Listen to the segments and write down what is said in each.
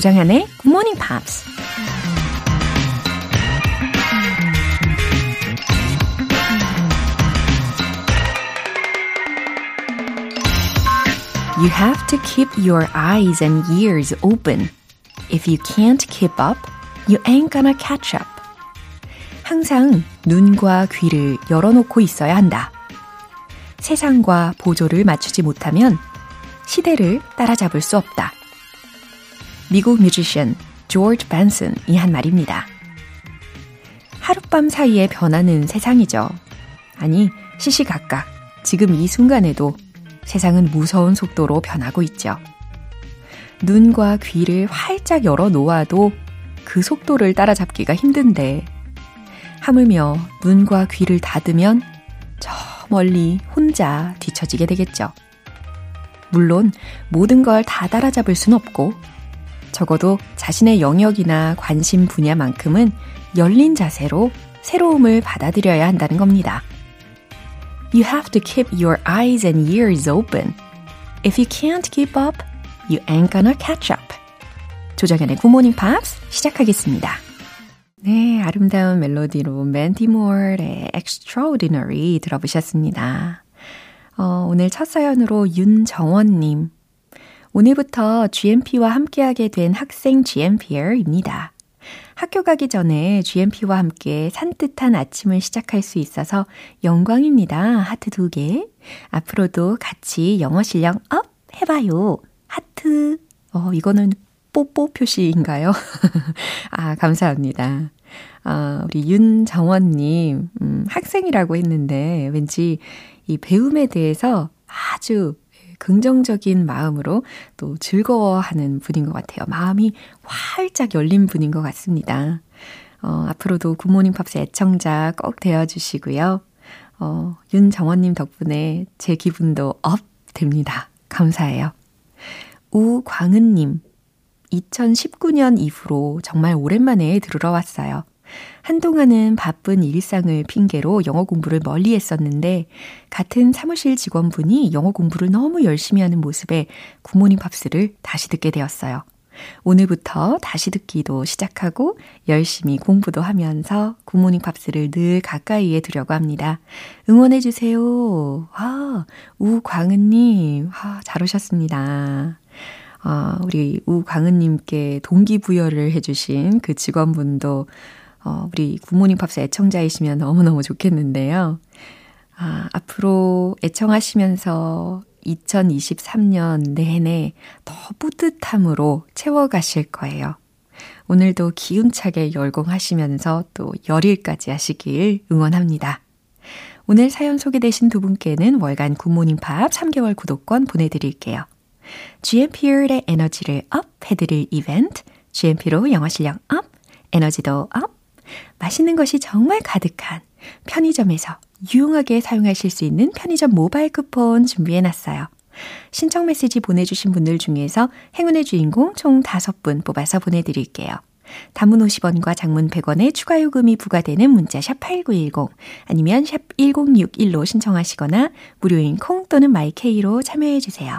조장현의 Good Morning Pops. You have to keep your eyes and ears open. If you can't keep up, you ain't gonna catch up. 항상 눈과 귀를 열어놓고 있어야 한다. 세상과 보조를 맞추지 못하면 시대를 따라잡을 수 없다. 미국 뮤지션 조지 벤슨이 한 말입니다. 하룻밤 사이에 변하는 세상이죠. 아니, 시시각각 지금 이 순간에도 세상은 무서운 속도로 변하고 있죠. 눈과 귀를 활짝 열어 놓아도 그 속도를 따라잡기가 힘든데, 하물며 눈과 귀를 닫으면 저 멀리 혼자 뒤처지게 되겠죠. 물론 모든 걸 다 따라잡을 순 없고, 적어도 자신의 영역이나 관심 분야만큼은 열린 자세로 새로움을 받아들여야 한다는 겁니다. You have to keep your eyes and ears open. If you can't keep up, you ain't gonna catch up. 조정현의 굿모닝 팝스 시작하겠습니다. 네, 아름다운 멜로디로 맨디 모어의 Extraordinary 들어보셨습니다. 어, 오늘 첫 사연으로 윤정원님. 오늘부터 GMP와 함께하게 된 학생 GMPer입니다. 학교 가기 전에 GMP와 함께 산뜻한 아침을 시작할 수 있어서 영광입니다. 하트 두 개. 앞으로도 같이 영어 실력 up 해봐요. 하트. 어, 이거는 뽀뽀 표시인가요? 아, 감사합니다. 아, 우리 윤정원님, 음, 학생이라고 했는데 왠지 이 배움에 대해서 아주 긍정적인 마음으로 또 즐거워하는 분인 것 같아요. 마음이 활짝 열린 분인 것 같습니다. 어, 앞으로도 굿모닝 팝스 애청자 꼭 되어주시고요. 어, 윤정원님 덕분에 제 기분도 up 됩니다. 감사해요. 우광은님, 2019년 이후로 정말 오랜만에 들으러 왔어요. 한동안은 바쁜 일상을 핑계로 영어 공부를 멀리 했었는데 같은 사무실 직원분이 영어 공부를 너무 열심히 하는 모습에 굿모닝 팝스를 다시 듣게 되었어요. 오늘부터 다시 듣기도 시작하고 열심히 공부도 하면서 굿모닝 팝스를 늘 가까이에 두려고 합니다. 응원해주세요. 아, 우광은님. 아, 잘 오셨습니다. 아, 우리 우광은님께 동기부여를 해주신 그 직원분도 어, 우리 굿모닝 팝스 애청자이시면 너무너무 좋겠는데요. 아, 앞으로 애청하시면서 2023년 내내 더 뿌듯함으로 채워가실 거예요. 오늘도 기운차게 열공하시면서 또 열일까지 하시길 응원합니다. 오늘 사연 소개되신 두 분께는 월간 굿모닝 팝 3개월 구독권 보내드릴게요. GMP의 에너지를 up 해드릴 이벤트, GMP로 영어 실력 up, 에너지도 up, 맛있는 것이 정말 가득한 편의점에서 유용하게 사용하실 수 있는 편의점 모바일 쿠폰 준비해 놨어요. 신청 메시지 보내주신 분들 중에서 행운의 주인공 총 5분 뽑아서 보내드릴게요. 단문 50원과 장문 100원의 추가 요금이 부과되는 문자 샵 8910 아니면 샵 1061로 신청하시거나 무료인 콩 또는 마이케이로 참여해 주세요.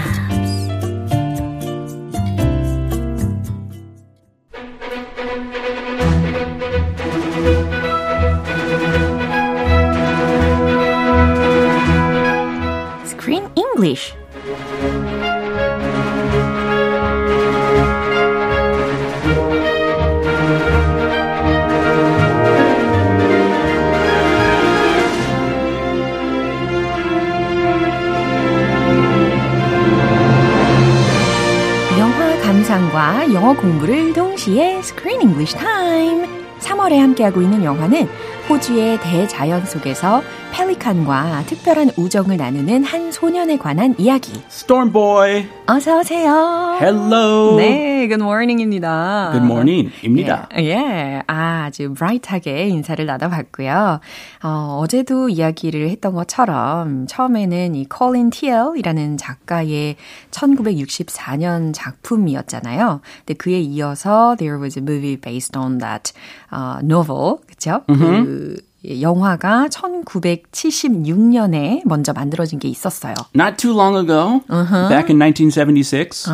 English. 감상과 영어 공부를 동시에 Screen English Time. 3월에 함께하고 있는 영화는 호주의 대자연 속에서 펠리칸과 특별한 우정을 나누는 한 소년에 관한 이야기. Storm Boy. 어서 오세요. Hello. 네, good morning입니다. Good morning입니다. 예, 예. 아, 아주 브라이트하게 인사를 나눠봤고요. 어, 어제도 이야기를 했던 것처럼 처음에는 이 콜린 티엘이라는 작가의 1964년 작품이었잖아요. 근데 그에 이어서 there was a movie based on that uh, novel, 그쵸? 그 영화가 1976년에 먼저 만들어진 게 있었어요. Not too long ago, back in 1976,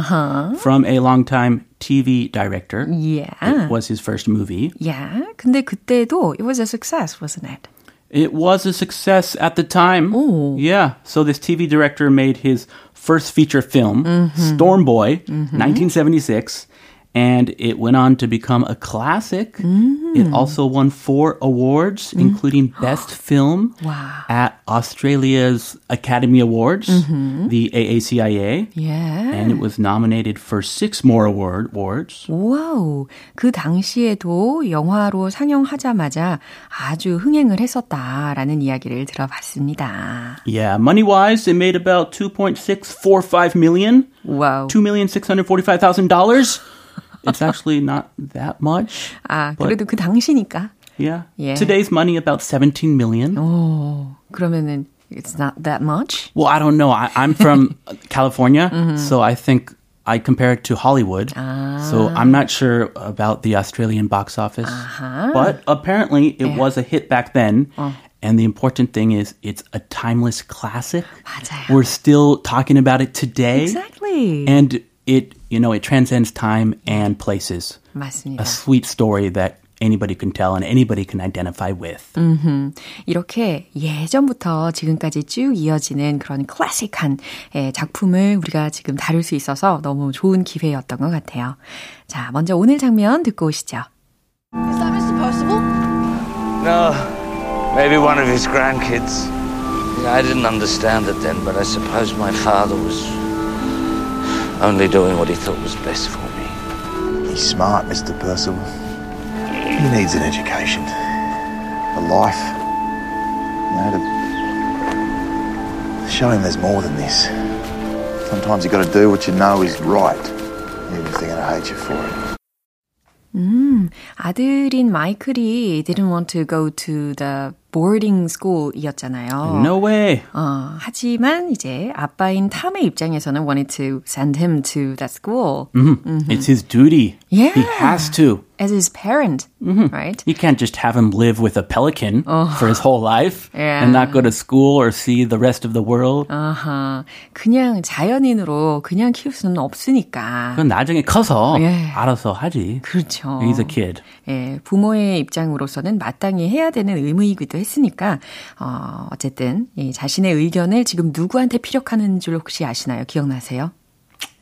from a longtime TV director. Yeah. It was his first movie. Yeah. 근데 그때도 it was a success, wasn't it? It was a success at the time. Ooh. Yeah. So this TV director made his first feature film, Storm Boy, 1976. And it went on to become a classic. It also won four awards, including Best Film Wow. at Australia's Academy Awards, the AACIA. Yeah. And it was nominated for six more award, awards. 와우. 그 당시에도 영화로 상영하자마자 아주 흥행을 했었다라는 이야기를 들어봤습니다. Yeah, money wise, it made about 2.645 million. 와우. $2,645,000. It's actually not that much. 아, but- 그래도 그 당시니까. Yeah. Yeah. Today's money about 17 million. 오, 그러면은 it's not that much. Well, I don't know. I, I'm from California, so I think I compare it to Hollywood. So I'm not sure about the Australian box office. But apparently it was a hit back then. And the important thing is it's a timeless classic. 맞아요. We're still talking about it today. Exactly. And it, you know, it transcends time and places. 맞습니다. A sweet story that anybody can tell and anybody can identify with. 이렇게 예전부터 지금까지 쭉 이어지는 그런 클래식한 예, 작품을 우리가 지금 다룰 수 있어서 너무 좋은 기회였던 것 같아요. 자, 먼저 오늘 장면 듣고 오시죠. Is that Mr. Percival? No, maybe one of his grandkids. I didn't understand it then, but I suppose my father was only doing what he thought was best for me. He's smart, Mr. Percival. He needs an education, a life. You know, to show him there's more than this. Sometimes you got to do what you know is right, even if they're going to hate you for it. 음, 아들인 마이클이 didn't want to go to the boarding school이었잖아요. No way. 어, 하지만 이제 아빠인 탐의 입장에서는 wanted to send him to that school It's his duty. Yeah. He has to. as his parent, right? You can't just have him live with a pelican for his whole life Yeah. and not go to school or see the rest of the world. 아하, 그냥 자연인으로 그냥 키울 수는 없으니까. 그건 나중에 커서 예. 알아서 하지. 그렇죠. He's a kid. 예, 부모의 입장으로서는 마땅히 해야 되는 의무이기도 했으니까, 어, 어쨌든, 이 자신의 의견을 지금 누구한테 피력하는 줄 혹시 아시나요? 기억나세요?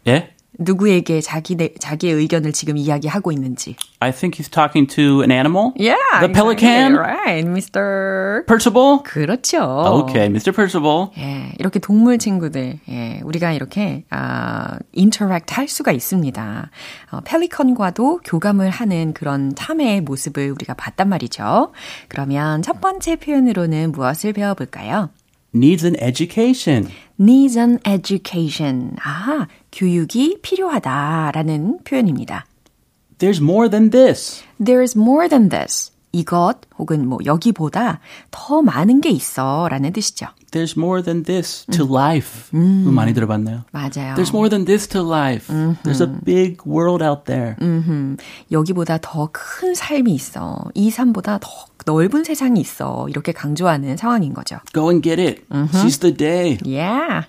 Yeah? 누구에게 자기, 자기의 의견을 지금 이야기하고 있는지. I think he's talking to an animal. Yeah. The pelican? Right, Mr. Percival? 그렇죠. Okay, Mr. Percival. 예, 이렇게 동물 친구들, 예, 우리가 이렇게, 아, 인터랙트 할 수가 있습니다. 어, 펠리컨과도 교감을 하는 그런 탐의 모습을 우리가 봤단 말이죠. 그러면 첫 번째 표현으로는 무엇을 배워볼까요? Needs an education. needs an education. 아, 교육이 필요하다라는 표현입니다. There's more than this. There's more than this. 이것 혹은 뭐 여기보다 더 많은 게 있어 라는 뜻이죠. There's more than this to life. 음. 많이 들어봤나요? 맞아요. There's more than this to life. There's a big world out there. 여기보다 더 큰 삶이 있어. 이 삶보다 더 넓은 세상이 있어. 이렇게 강조하는 상황인 거죠. Go and get it. Seize the day. Yeah.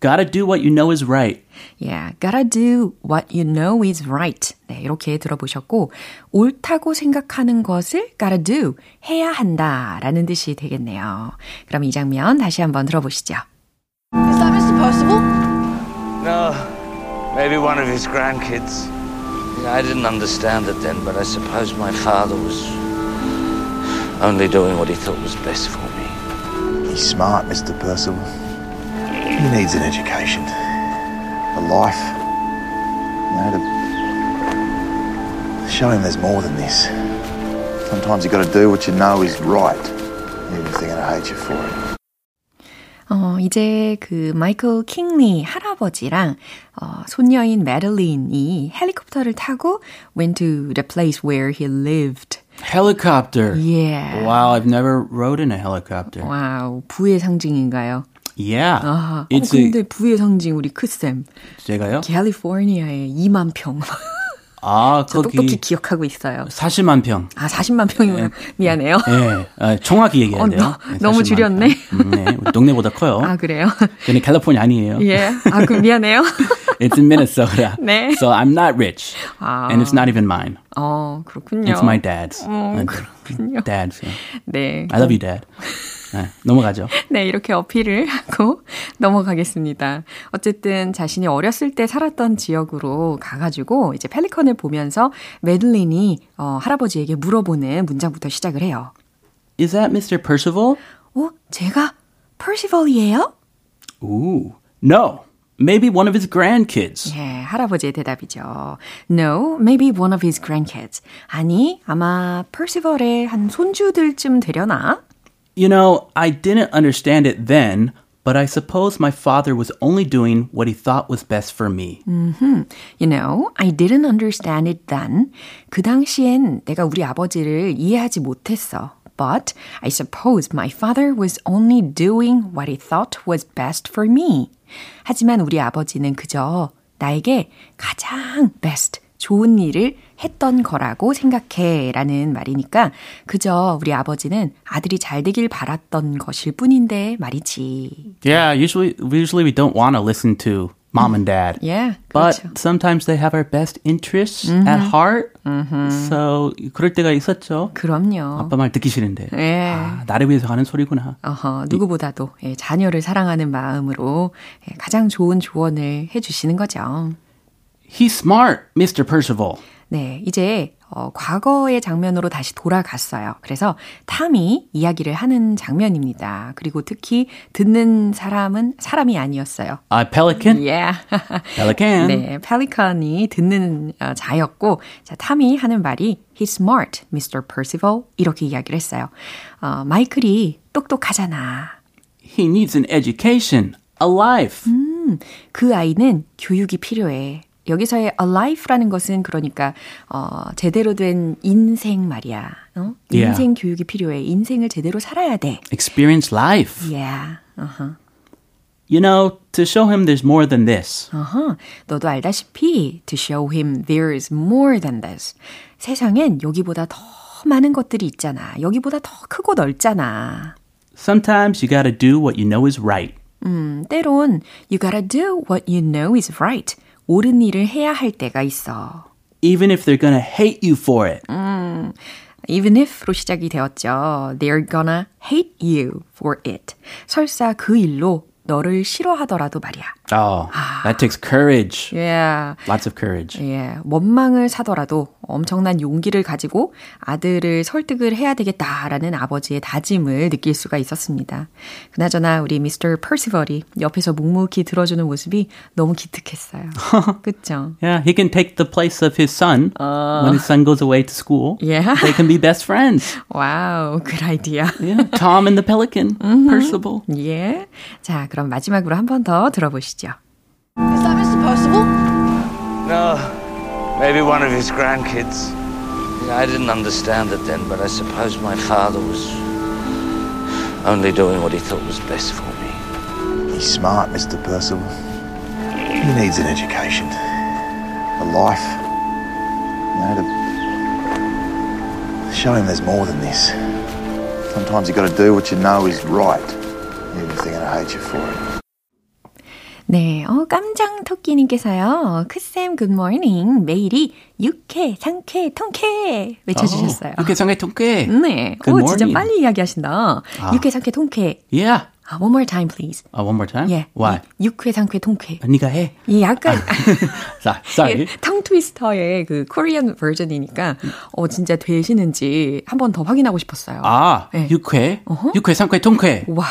Gotta do what you know is right. Yeah, gotta do what you know is right. 네, 이렇게 들어보셨고, 옳다고 생각하는 것을 gotta do, 해야 한다 라는 뜻이 되겠네요. 그럼 이 장면 다시 한번 들어보시죠. Is that Mr. Percival? No, maybe one of his grandkids. I didn't understand it then, but I suppose my father was only doing what he thought was best for me. He's smart, Mr. Percival. He needs an education, a life. You know, to show him there's more than this. Sometimes you got to do what you know is right, Even thinking I hate you for it. 어, 이제 그 마이클 킹리 할아버지랑 어, 손녀인 메들린이 헬리콥터를 타고 went to the place where he lived. Helicopter. Yeah. Wow, I've never rode in a helicopter. 와우, 부의 상징인가요? Yeah. 아하. 어, 근데 부의 상징 우리 크쌤. 제가요? 캘리포니아에 2만 평. 아, 저 거기 똑똑히 기억하고 있어요. 40만 평. 아, 40만 평이면 미안해요. 예, 아, 정확히 얘기해야 어, 돼요. 너- 네, 너무 40만 줄였네. 평. 음, 네, 우리 동네보다 커요. 아, 그래요? 근데 캘리포니아 아니에요. 예. 아, 그럼 미안해요. It's in Minnesota. 네. So I'm not rich. 아. And it's not even mine. 어, 그렇군요. It's my dad's. 어, 네, 그렇군요. Dad's. yeah. 네. I love you, dad. 네, 넘어가죠. 네, 이렇게 어필을 하고 넘어가겠습니다. 어쨌든 자신이 어렸을 때 살았던 지역으로 가가지고 이제 펠리컨을 보면서 메들린이 어, 할아버지에게 물어보는 문장부터 시작을 해요. Is that Mr. Percival? 어, 제가 퍼시벌이에요? Ooh. No. Maybe one of his grandkids. 예, 할아버지의 대답이죠. No, maybe one of his grandkids. 아니, 아마 퍼시벌의 한 손주들쯤 되려나? You know, I didn't understand it then, but I suppose my father was only doing what he thought was best for me. You know, I didn't understand it then. 그 당시엔 내가 우리 아버지를 이해하지 못했어. But I suppose my father was only doing what he thought was best for me. 하지만 우리 아버지는 그저 나에게 가장 best, 좋은 일을 했던 거라고 생각해 라는 말이니까 그저 우리 아버지는 아들이 잘 되길 바랐던 것일 뿐인데 말이지. Yeah, usually usually we don't want to listen to mom and dad. Yeah, But 그렇죠. sometimes they have our best interests at heart. So 그럴 때가 있었죠. 그럼요. 아빠 말 듣기 싫은데. 예. 아, 나를 위해서 하는 소리구나. 어허, 누구보다도 예, 자녀를 사랑하는 마음으로 예, 가장 좋은 조언을 해 주시는 거죠. He's smart, Mr. Percival. 네, 이제 어, 과거의 장면으로 다시 돌아갔어요. 그래서 탐이 이야기를 하는 장면입니다. 그리고 특히 듣는 사람은 사람이 아니었어요. A pelican? Yeah. Pelican. 네, 펠리컨이 듣는 어, 자였고, 자, 탐이 하는 말이 He's smart, Mr. Percival 이렇게 이야기를 했어요. 어, 마이클이 똑똑하잖아. He needs an education, a life. 그 아이는 교육이 필요해. 여기서의 alife라는 것은 그러니까 어, 제대로 된 인생 말이야. 어? Yeah. 인생 교육이 필요해. 인생을 제대로 살아야 돼. Experience life. Yeah. 어허. You know, to show him there's more than this. 어허. 너도 알다시피 to show him there is more than this. 세상엔 여기보다 더 많은 것들이 있잖아. 여기보다 더 크고 넓잖아. Sometimes you gotta do what you know is right. 음, 때론 you gotta do what you know is right. 옳은 일을 해야 할 때가 있어. Even if they're gonna hate you for it. Even if로 시작이 되었죠. They're gonna hate you for it. 설사 그 일로 너를 싫어하더라도 말이야. Oh, that takes courage. Yeah. Lots of courage. 예, 원망을 사더라도 엄청난 용기를 가지고 아들을 설득을 해야 되겠다라는 아버지의 다짐을 느낄 수가 있었습니다. 그나저나 우리 미스터 퍼시벌이 옆에서 묵묵히 들어주는 모습이 너무 기특했어요. 그쵸? Yeah, he can take the place of his son when his son goes away to school. Yeah. They can be best friends. 와우, good idea. Yeah, Tom and the Pelican, Percival. 예. 자, 그럼 마지막으로 한 번 더 들어보시죠. Is that Mr. Percival? No, maybe one of his grandkids. I didn't understand it then, but I suppose my father was only doing what he thought was best for me. He's smart, Mr. Percival. He needs an education, a life. You know, to show him there's more than this. Sometimes you got to do what you know is right, even if They're to hate you for it. 네, 어, 깜장 토끼님께서요. 크쌤 굿모닝. 매일이 육회, 상쾌, 통쾌 외쳐주셨어요. 이렇게 상해 통쾌. 네. Good 오, 진짜. 빨리 이야기하신다. 아. 육회, 상쾌, 통쾌. Yeah. 아, one more time, please. Uh, one more time. 예. Why? 이 육회, 상쾌, 통쾌. 네가 해. 이 약간 Sorry. Sorry. 탕 트위스터의 그 코리안 버전이니까 어 진짜 되시는지 한 번 더 확인하고 싶었어요. 아, 네. 육회, 육회, 상쾌, 통쾌. 와,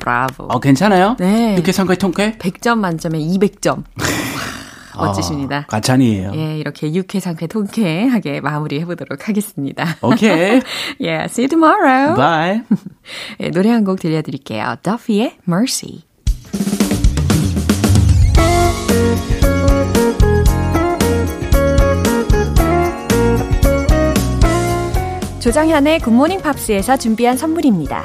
브라보. 어, 괜찮아요? 네. 육회, 상쾌, 통쾌. 100점 만점에 200점. 멋지십니다. 어, 과찬이에요. 예, 이렇게 유쾌 상쾌 통쾌하게 마무리해 보도록 하겠습니다. 오케이. yeah, see you tomorrow. Bye. 예, 노래 한 곡 들려드릴게요. Duffy의 Mercy. 조정현의 굿모닝 팝스에서 준비한 선물입니다.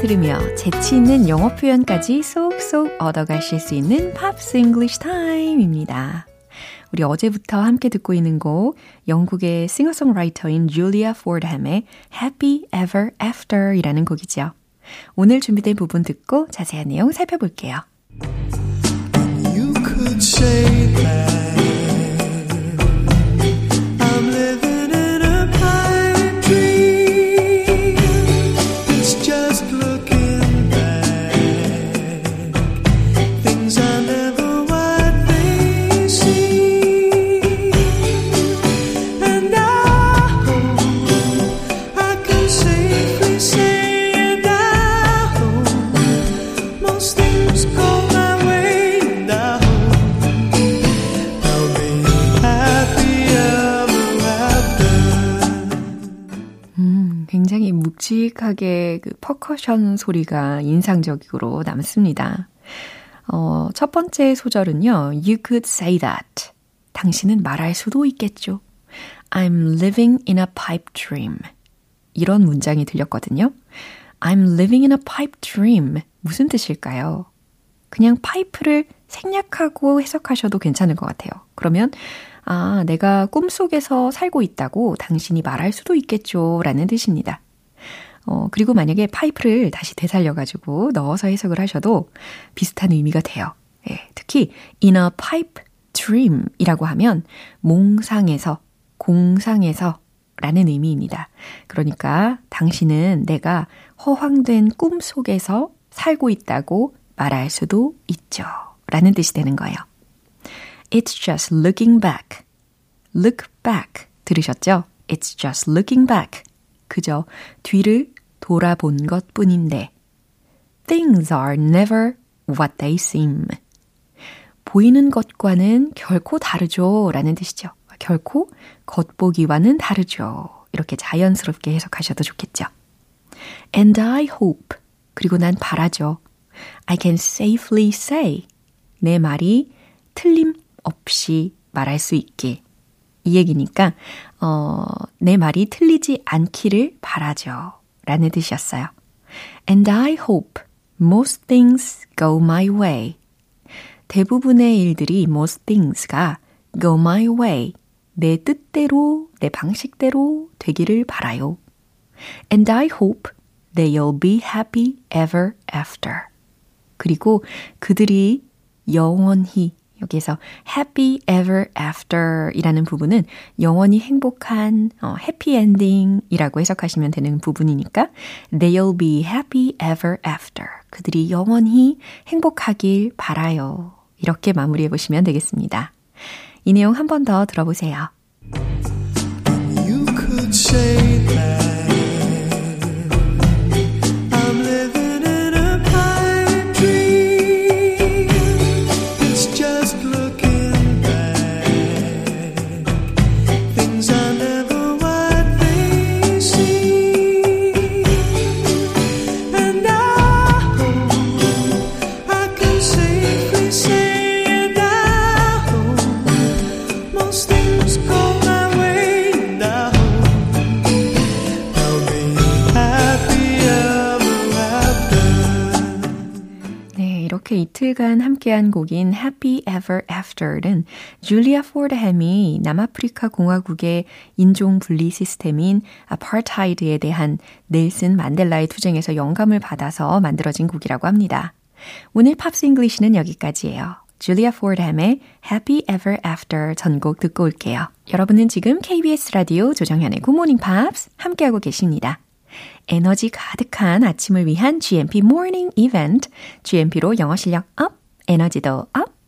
들으며 재치 있는 영어 표현까지 쏙쏙 얻어가실 수 있는 Pops English 타임입니다. 우리 어제부터 함께 듣고 있는 곡 영국의 싱어송라이터인 줄리아 포드햄의 Happy Ever After 이라는 곡이죠. 오늘 준비된 부분 듣고 자세한 내용 살펴볼게요. You could say that 묵직하게 그 퍼커션 소리가 인상적으로 남습니다. 어, 첫 번째 소절은요. You could say that. 당신은 말할 수도 있겠죠. I'm living in a pipe dream. 이런 문장이 들렸거든요. I'm living in a pipe dream. 무슨 뜻일까요? 그냥 파이프를 생략하고 해석하셔도 괜찮을 것 같아요. 그러면, 아, 내가 꿈속에서 살고 있다고 당신이 말할 수도 있겠죠. 라는 뜻입니다. 어, 그리고 만약에 파이프를 다시 되살려가지고 넣어서 해석을 하셔도 비슷한 의미가 돼요. 예, 특히 in a pipe dream 이라고 하면 몽상에서, 공상에서 라는 의미입니다. 그러니까 당신은 내가 허황된 꿈 속에서 살고 있다고 말할 수도 있죠. 라는 뜻이 되는 거예요. It's just looking back. look back. 들으셨죠? It's just looking back. 그저 뒤를 돌아본 것 뿐인데. Things are never what they seem. 보이는 것과는 결코 다르죠. 라는 뜻이죠. 결코 겉보기와는 다르죠. 이렇게 자연스럽게 해석하셔도 좋겠죠. And I hope. 그리고 난 바라죠. I can safely say. 내 말이 틀림없이 말할 수 있게. 이 얘기니까, 어, 내 말이 틀리지 않기를 바라죠. 라는 뜻이었어요. And I hope most things go my way. 대부분의 일들이 most things가 go my way. 내 뜻대로, 내 방식대로 되기를 바라요. And I hope they'll be happy ever after. 그리고 그들이 영원히 여기에서 happy ever after 이라는 부분은 영원히 행복한 어, 해피 엔딩이라고 해석하시면 되는 부분이니까 they'll be happy ever after. 그들이 영원히 행복하길 바라요. 이렇게 마무리해 보시면 되겠습니다. 이 내용 한 번 더 들어보세요. 이렇게 이틀간 함께한 곡인 Happy Ever After는 줄리아 포드햄이 남아프리카 공화국의 인종 분리 시스템인 apartheid에 대한 넬슨 만델라의 투쟁에서 영감을 받아서 만들어진 곡이라고 합니다. 오늘 Pops English는 여기까지예요. 줄리아 포드햄의 Happy Ever After 전곡 듣고 올게요. 여러분은 지금 KBS 라디오 조정현의 Good Morning Pops 함께하고 계십니다. 에너지 가득한 아침을 위한 GMP Morning Event, GMP로 영어 실력 up, 에너지도 up.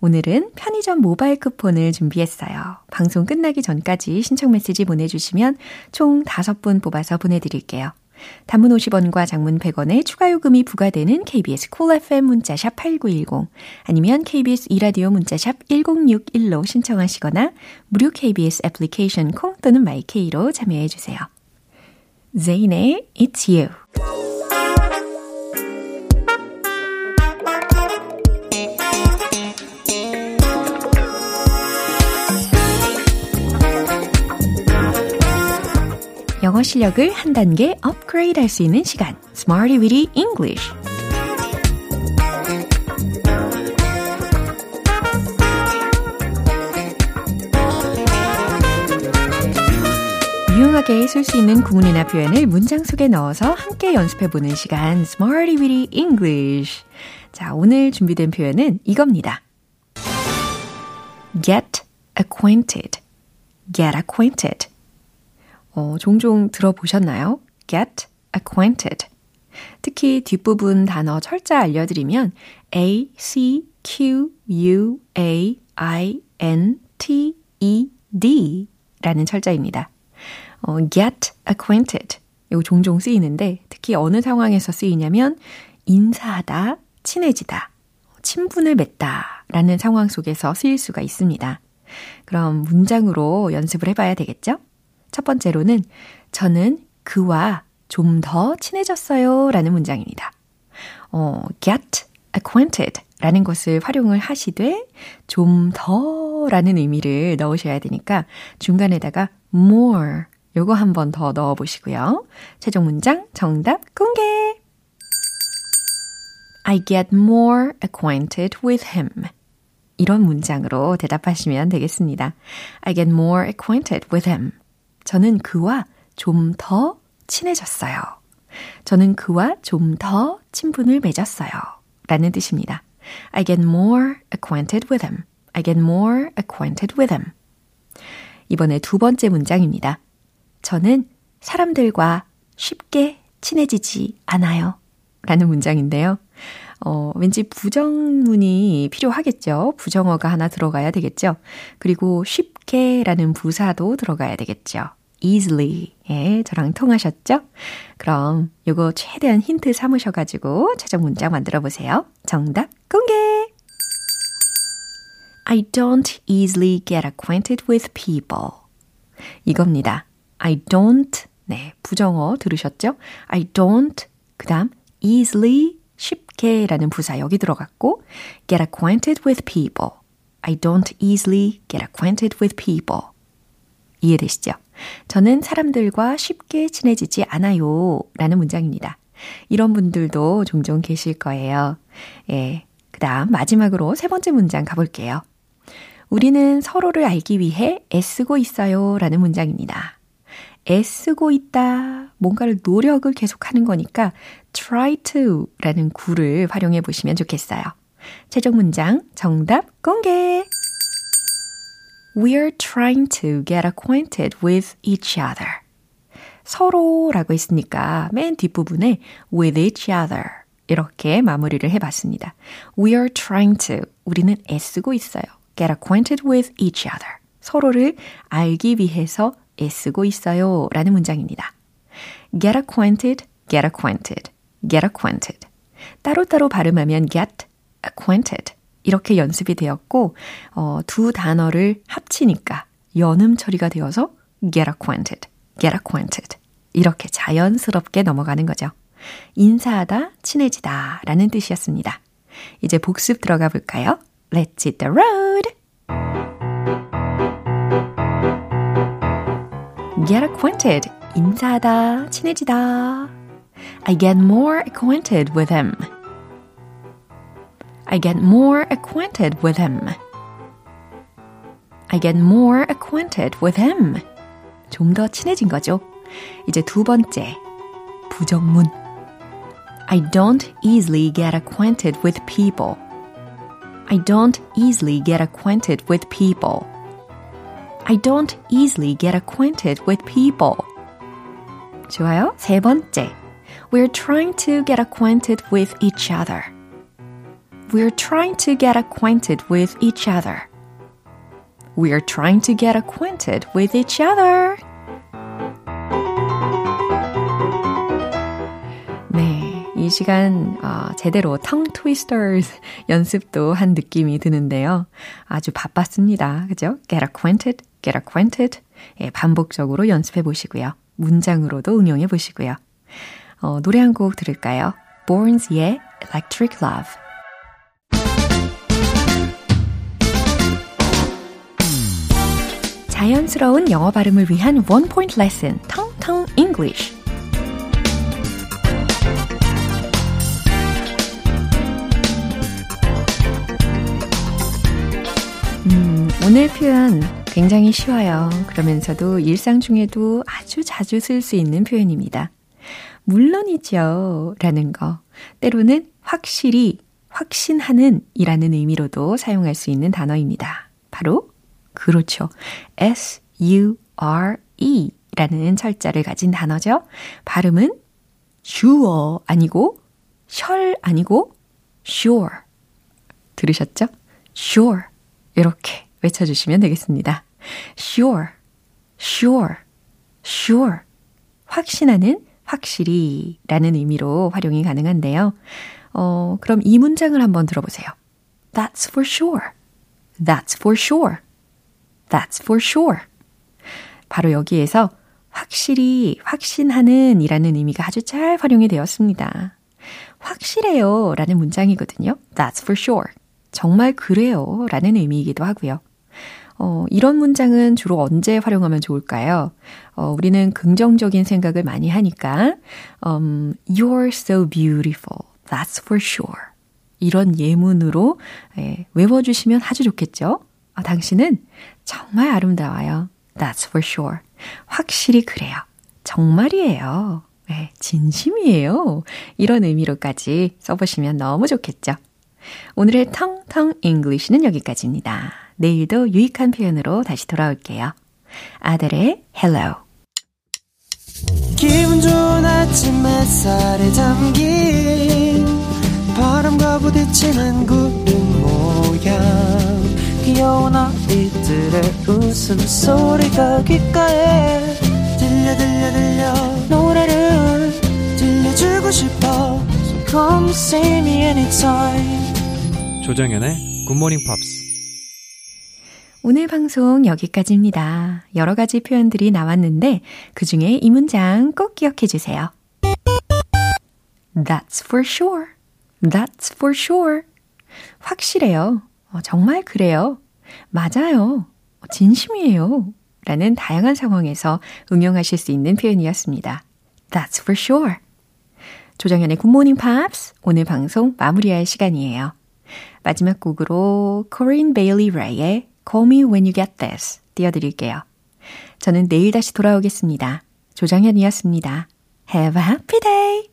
오늘은 편의점 모바일 쿠폰을 준비했어요. 방송 끝나기 전까지 신청 메시지 보내주시면 총 5분 뽑아서 보내드릴게요. 단문 50원과 장문 100원의 추가 요금이 부과되는 KBS Cool FM 문자샵 8910 아니면 KBS 이라디오 문자샵 1061로 신청하시거나 무료 KBS 애플리케이션 콩 또는 마이케이로 참여해 주세요. Zayn의 It's You 영어 실력을 한 단계 업그레이드 할 수 있는 시간 Smarty Weedy English 유용하게 쓸 수 있는 구문이나 표현을 문장 속에 넣어서 함께 연습해보는 시간 Smarty Weedy English 자, 오늘 준비된 표현은 이겁니다. Get acquainted Get acquainted 어, 종종 들어보셨나요? get acquainted. 특히 뒷부분 단어 철자 알려드리면 A, C, Q, U, A, I, N, T, E, D 라는 철자입니다. 어, get acquainted. 이거 종종 쓰이는데 특히 어느 상황에서 쓰이냐면 인사하다, 친해지다, 친분을 맺다 라는 상황 속에서 쓰일 수가 있습니다. 그럼 문장으로 연습을 해봐야 되겠죠? 첫 번째로는 저는 그와 좀 더 친해졌어요 라는 문장입니다. 어, get acquainted 라는 것을 활용을 하시되 좀 더 라는 의미를 넣으셔야 되니까 중간에다가 more 요거 한 번 더 넣어 보시고요. 최종 문장 정답 공개! I get more acquainted with him. 이런 문장으로 대답하시면 되겠습니다. I get more acquainted with him. 저는 그와 좀 더 친해졌어요. 저는 그와 좀 더 친분을 맺었어요. 라는 뜻입니다. I get more acquainted with him. I get more acquainted with him. 이번에 두 번째 문장입니다. 저는 사람들과 쉽게 친해지지 않아요. 라는 문장인데요. 어, 왠지 부정문이 필요하겠죠. 부정어가 하나 들어가야 되겠죠. 그리고 쉽게 라는 부사도 들어가야 되겠죠. easily. 예, 저랑 통하셨죠? 그럼 요거 최대한 힌트 삼으셔가지고 최종 문장 만들어 보세요. 정답 공개! I don't easily get acquainted with people. 이겁니다. I don't, 네, 부정어 들으셨죠? I don't, 그 다음 easily 쉽게 라는 부사 여기 들어갔고 get acquainted with people. I don't easily get acquainted with people. 이해되시죠? 저는 사람들과 쉽게 친해지지 않아요. 라는 문장입니다. 이런 분들도 종종 계실 거예요. 예. 그 다음 마지막으로 세 번째 문장 가볼게요. 우리는 서로를 알기 위해 애쓰고 있어요. 라는 문장입니다. 애쓰고 있다. 뭔가를 노력을 계속하는 거니까 try to 라는 구를 활용해 보시면 좋겠어요. 최종 문장 정답 공개! We're trying to get acquainted with each other. 서로라고 했으니까 맨 뒷부분에 with each other 이렇게 마무리를 해봤습니다. We are trying to 우리는 애쓰고 있어요. Get acquainted with each other. 서로를 알기 위해서 애쓰고 있어요. 라는 문장입니다. get acquainted, get acquainted, get acquainted. 따로따로 발음하면 get acquainted. 이렇게 연습이 되었고, 어, 두 단어를 합치니까 연음 처리가 되어서 get acquainted, get acquainted. 이렇게 자연스럽게 넘어가는 거죠. 인사하다, 친해지다 라는 뜻이었습니다. 이제 복습 들어가 볼까요? Let's hit the road! get acquainted. 인사하다, 친해지다. I get more acquainted with him. I get more acquainted with him. I get more acquainted with him. 좀 더 친해진 거죠. 이제 두 번째. 부정문. I don't easily get acquainted with people. I don't easily get acquainted with people. I don't easily get acquainted with people. 좋아요. 세 번째. We're trying to get acquainted with each other. We're trying to get acquainted with each other. We're trying to get acquainted with each other. 이 시간 어, 제대로 tongue twisters 연습도 한 느낌이 드는데요. 아주 바빴습니다. 그죠? get acquainted, get acquainted. 예, 반복적으로 연습해 보시고요. 문장으로도 응용해 보시고요. 어, 노래 한 곡 들을까요? Borns의 Electric Love. 자연스러운 영어 발음을 위한 원 포인트 레슨, 텅텅 English. 오늘 표현 굉장히 쉬워요. 그러면서도 일상 중에도 아주 자주 쓸 수 있는 표현입니다. 물론이죠. 라는 거. 때로는 확실히, 확신하는 이라는 의미로도 사용할 수 있는 단어입니다. 바로, 그렇죠. S-U-R-E 라는 철자를 가진 단어죠. 발음은 sure 아니고, 셜 아니고, sure. 들으셨죠? sure. 이렇게 외쳐주시면 되겠습니다. sure, sure, sure. 확신하는 확실히 라는 의미로 활용이 가능한데요. 어, 그럼 이 문장을 한번 들어보세요. That's for sure. That's for sure. That's for sure. 바로 여기에서 확실히, 확신하는 이라는 의미가 아주 잘 활용이 되었습니다. 확실해요 라는 문장이거든요. That's for sure. 정말 그래요 라는 의미이기도 하고요. 어, 이런 문장은 주로 언제 활용하면 좋을까요? 어, 우리는 긍정적인 생각을 많이 하니까, um, You're so beautiful. That's for sure. 이런 예문으로 예, 외워주시면 아주 좋겠죠? 아, 당신은 정말 아름다워요. That's for sure. 확실히 그래요. 정말이에요. 네, 진심이에요. 이런 의미로까지 써보시면 너무 좋겠죠? 오늘의 텅텅 English는 여기까지입니다. 내일도 유익한 표현으로 다시 돌아올게요. 아델의 Hello. 기분 좋은 아침 햇살에 담긴 바람과 부딪히는 구름 모양. 귀여운 아이들의 웃음소리가 귓가에 들려 들려 들려. 노래를 들려주고 싶어. So come see me anytime. 조정연의 굿모닝 팝스 오늘 방송 여기까지입니다. 여러 가지 표현들이 나왔는데 그 중에 이 문장 꼭 기억해 주세요. That's for sure. That's for sure. 확실해요. 어, 정말 그래요. 맞아요. 진심이에요. 라는 다양한 상황에서 응용하실 수 있는 표현이었습니다. That's for sure. 조정현의 굿모닝 팝스 오늘 방송 마무리할 시간이에요. 마지막 곡으로 코린 베일리 레이의 Call Me When You Get This 띄워드릴게요. 저는 내일 다시 돌아오겠습니다. 조정현이었습니다. Have a happy day!